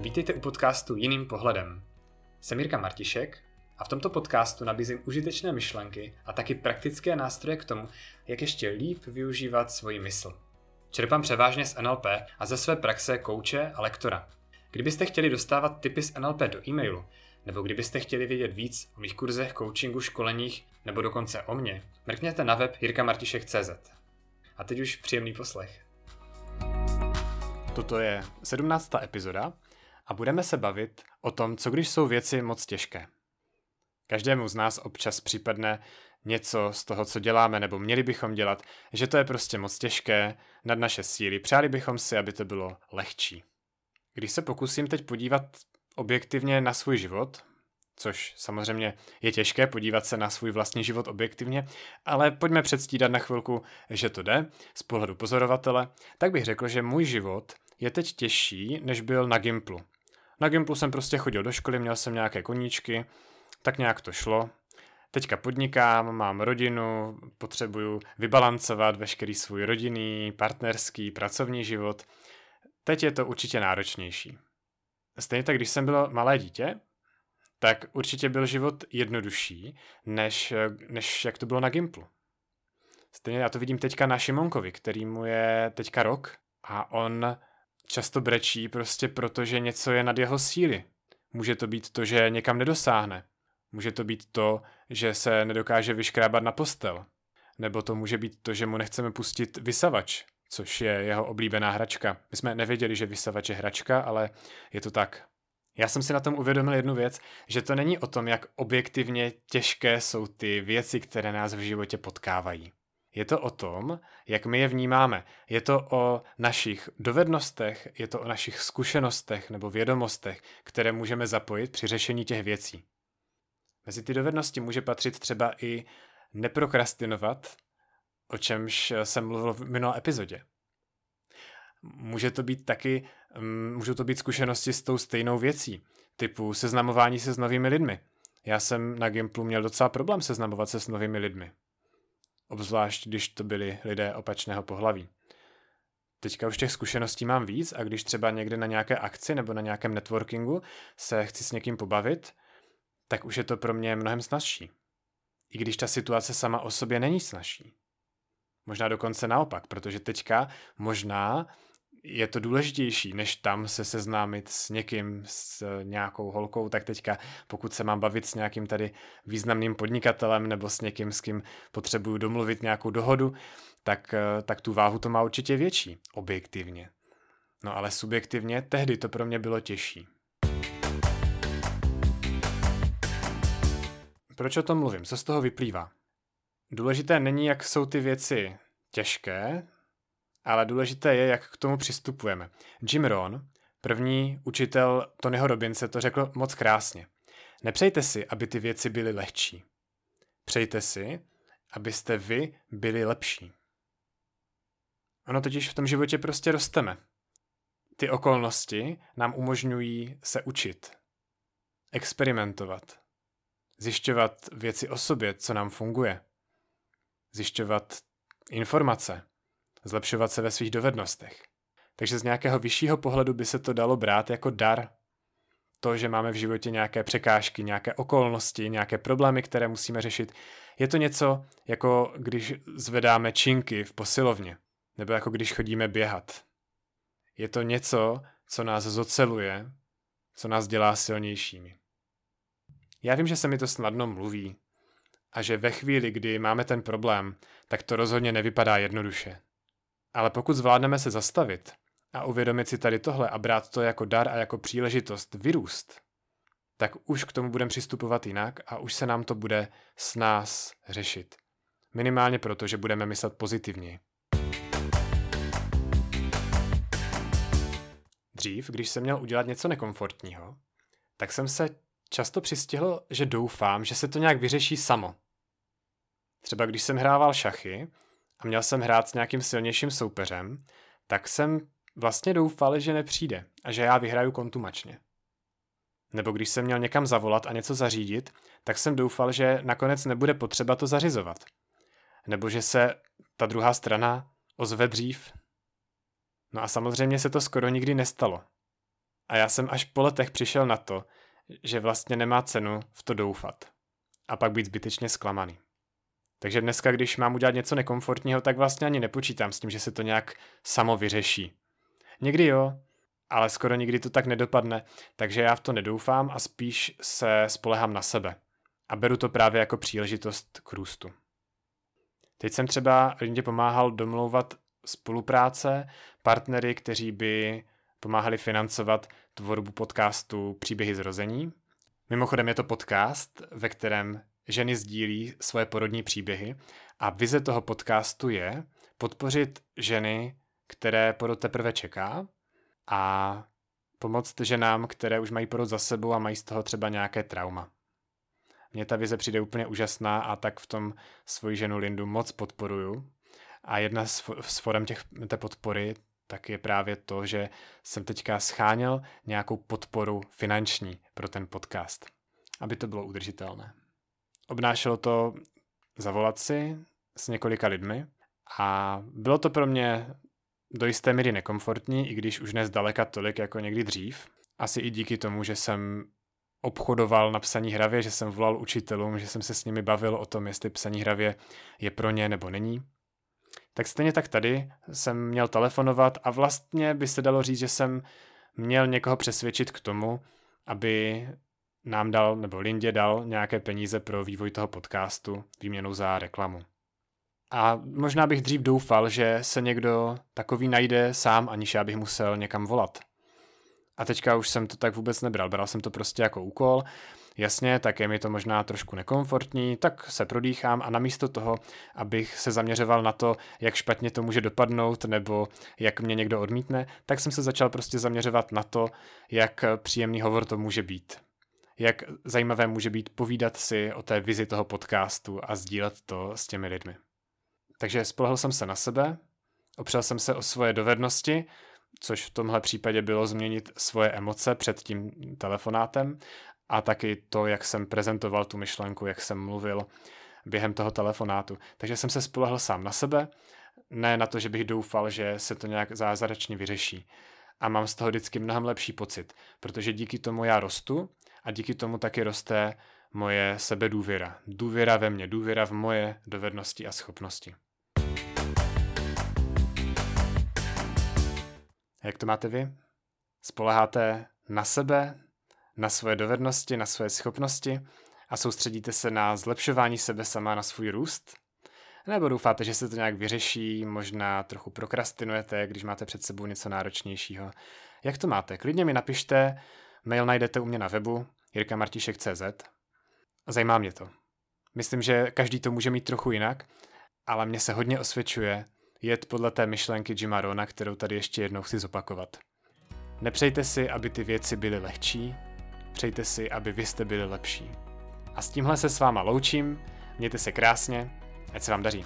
Vítejte u podcastu Jiným pohledem. Jsem Jirka Martišek a v tomto podcastu nabízím užitečné myšlenky a taky praktické nástroje k tomu, jak ještě líp využívat svoji mysl. Čerpám převážně z NLP a ze své praxe kouče a lektora. Kdybyste chtěli dostávat tipy z NLP do e-mailu, nebo kdybyste chtěli vědět víc o mých kurzech, coachingu, školeních, nebo dokonce o mně, mrkněte na web jirkamartišek.cz. A teď už příjemný poslech. Toto je 17. epizoda a budeme se bavit o tom, co když jsou věci moc těžké. Každému z nás občas připadne něco z toho, co děláme nebo měli bychom dělat, že to je prostě moc těžké nad naše síly. Přáli bychom si, aby to bylo lehčí. Když se pokusím teď podívat objektivně na svůj život, což samozřejmě je těžké podívat se na svůj vlastní život objektivně, ale pojďme předstídat na chvilku, že to jde z pohledu pozorovatele, tak bych řekl, že můj život je teď těžší, než byl na Gimplu. Na Gimplu jsem prostě chodil do školy, měl jsem nějaké koníčky, tak nějak to šlo. Teďka podnikám, mám rodinu, potřebuju vybalancovat veškerý svůj rodinný, partnerský, pracovní život. Teď je to určitě náročnější. Stejně tak, když jsem byl malé dítě, tak určitě byl život jednodušší, než, než jak to bylo na Gimplu. Stejně já to vidím teďka na Šimonkovi, který mu je teďka rok a on často brečí prostě proto, že něco je nad jeho síly. Může to být to, že někam nedosáhne. Může to být to, že se nedokáže vyškrábat na postel. Nebo to může být to, že mu nechceme pustit vysavač, což je jeho oblíbená hračka. My jsme nevěděli, že vysavač je hračka, ale je to tak. Já jsem si na tom uvědomil jednu věc, že to není o tom, jak objektivně těžké jsou ty věci, které nás v životě potkávají. Je to o tom, jak my je vnímáme. Je to o našich dovednostech, je to o našich zkušenostech nebo vědomostech, které můžeme zapojit při řešení těch věcí. Mezi ty dovednosti může patřit třeba i neprokrastinovat, o čemž jsem mluvil v minulé epizodě. Může to být taky, mm, můžou to být zkušenosti s tou stejnou věcí, typu seznamování se s novými lidmi. Já jsem na Gimplu měl docela problém seznamovat se s novými lidmi obzvlášť když to byli lidé opačného pohlaví. Teďka už těch zkušeností mám víc a když třeba někde na nějaké akci nebo na nějakém networkingu se chci s někým pobavit, tak už je to pro mě mnohem snazší. I když ta situace sama o sobě není snažší. Možná dokonce naopak, protože teďka možná je to důležitější, než tam se seznámit s někým, s nějakou holkou, tak teďka pokud se mám bavit s nějakým tady významným podnikatelem nebo s někým, s kým potřebuju domluvit nějakou dohodu, tak, tak tu váhu to má určitě větší, objektivně. No ale subjektivně tehdy to pro mě bylo těžší. Proč o tom mluvím? Co z toho vyplývá? Důležité není, jak jsou ty věci těžké, ale důležité je, jak k tomu přistupujeme. Jim Rohn, první učitel Tonyho Robinse, to řekl moc krásně. Nepřejte si, aby ty věci byly lehčí. Přejte si, abyste vy byli lepší. Ono totiž v tom životě prostě rosteme. Ty okolnosti nám umožňují se učit, experimentovat, zjišťovat věci o sobě, co nám funguje, zjišťovat informace, zlepšovat se ve svých dovednostech. Takže z nějakého vyššího pohledu by se to dalo brát jako dar. To, že máme v životě nějaké překážky, nějaké okolnosti, nějaké problémy, které musíme řešit, je to něco, jako když zvedáme činky v posilovně, nebo jako když chodíme běhat. Je to něco, co nás zoceluje, co nás dělá silnějšími. Já vím, že se mi to snadno mluví a že ve chvíli, kdy máme ten problém, tak to rozhodně nevypadá jednoduše. Ale pokud zvládneme se zastavit a uvědomit si tady tohle a brát to jako dar a jako příležitost vyrůst, tak už k tomu budeme přistupovat jinak a už se nám to bude s nás řešit. Minimálně proto, že budeme myslet pozitivně. Dřív, když jsem měl udělat něco nekomfortního, tak jsem se často přistihl, že doufám, že se to nějak vyřeší samo. Třeba když jsem hrával šachy a měl jsem hrát s nějakým silnějším soupeřem, tak jsem vlastně doufal, že nepřijde a že já vyhraju kontumačně. Nebo když jsem měl někam zavolat a něco zařídit, tak jsem doufal, že nakonec nebude potřeba to zařizovat. Nebo že se ta druhá strana ozve dřív. No a samozřejmě se to skoro nikdy nestalo. A já jsem až po letech přišel na to, že vlastně nemá cenu v to doufat. A pak být zbytečně zklamaný. Takže dneska, když mám udělat něco nekomfortního, tak vlastně ani nepočítám s tím, že se to nějak samo vyřeší. Někdy jo, ale skoro nikdy to tak nedopadne, takže já v to nedoufám a spíš se spolehám na sebe. A beru to právě jako příležitost k růstu. Teď jsem třeba Lindě pomáhal domlouvat spolupráce, partnery, kteří by pomáhali financovat tvorbu podcastu Příběhy zrození. Mimochodem je to podcast, ve kterém ženy sdílí svoje porodní příběhy a vize toho podcastu je podpořit ženy, které porod teprve čeká a pomoct ženám, které už mají porod za sebou a mají z toho třeba nějaké trauma. Mně ta vize přijde úplně úžasná a tak v tom svoji ženu Lindu moc podporuju. A jedna z, z forem těch, té podpory tak je právě to, že jsem teďka scháněl nějakou podporu finanční pro ten podcast, aby to bylo udržitelné. Obnášelo to zavolat si s několika lidmi a bylo to pro mě do jisté míry nekomfortní, i když už nezdaleka tolik jako někdy dřív. Asi i díky tomu, že jsem obchodoval na psaní hravě, že jsem volal učitelům, že jsem se s nimi bavil o tom, jestli psaní hravě je pro ně nebo není. Tak stejně tak tady jsem měl telefonovat a vlastně by se dalo říct, že jsem měl někoho přesvědčit k tomu, aby nám dal, nebo Lindě dal nějaké peníze pro vývoj toho podcastu výměnou za reklamu. A možná bych dřív doufal, že se někdo takový najde sám, aniž já bych musel někam volat. A teďka už jsem to tak vůbec nebral, bral jsem to prostě jako úkol. Jasně, tak je mi to možná trošku nekomfortní, tak se prodýchám a namísto toho, abych se zaměřoval na to, jak špatně to může dopadnout nebo jak mě někdo odmítne, tak jsem se začal prostě zaměřovat na to, jak příjemný hovor to může být. Jak zajímavé může být povídat si o té vizi toho podcastu a sdílet to s těmi lidmi. Takže spolehl jsem se na sebe, opřel jsem se o svoje dovednosti, což v tomhle případě bylo změnit svoje emoce před tím telefonátem a taky to, jak jsem prezentoval tu myšlenku, jak jsem mluvil během toho telefonátu. Takže jsem se spolehl sám na sebe, ne na to, že bych doufal, že se to nějak zázračně vyřeší. A mám z toho vždycky mnohem lepší pocit, protože díky tomu já rostu a díky tomu taky roste moje sebedůvěra. Důvěra ve mě, důvěra v moje dovednosti a schopnosti. Jak to máte vy? Spoleháte na sebe, na svoje dovednosti, na svoje schopnosti a soustředíte se na zlepšování sebe sama, na svůj růst? Nebo doufáte, že se to nějak vyřeší, možná trochu prokrastinujete, když máte před sebou něco náročnějšího? Jak to máte? Klidně mi napište, mail najdete u mě na webu jirkamartišek.cz Zajímá mě to. Myslím, že každý to může mít trochu jinak, ale mně se hodně osvědčuje jet podle té myšlenky Jima Rona, kterou tady ještě jednou chci zopakovat. Nepřejte si, aby ty věci byly lehčí, přejte si, aby vy jste byli lepší. A s tímhle se s váma loučím, mějte se krásně, ať se vám daří.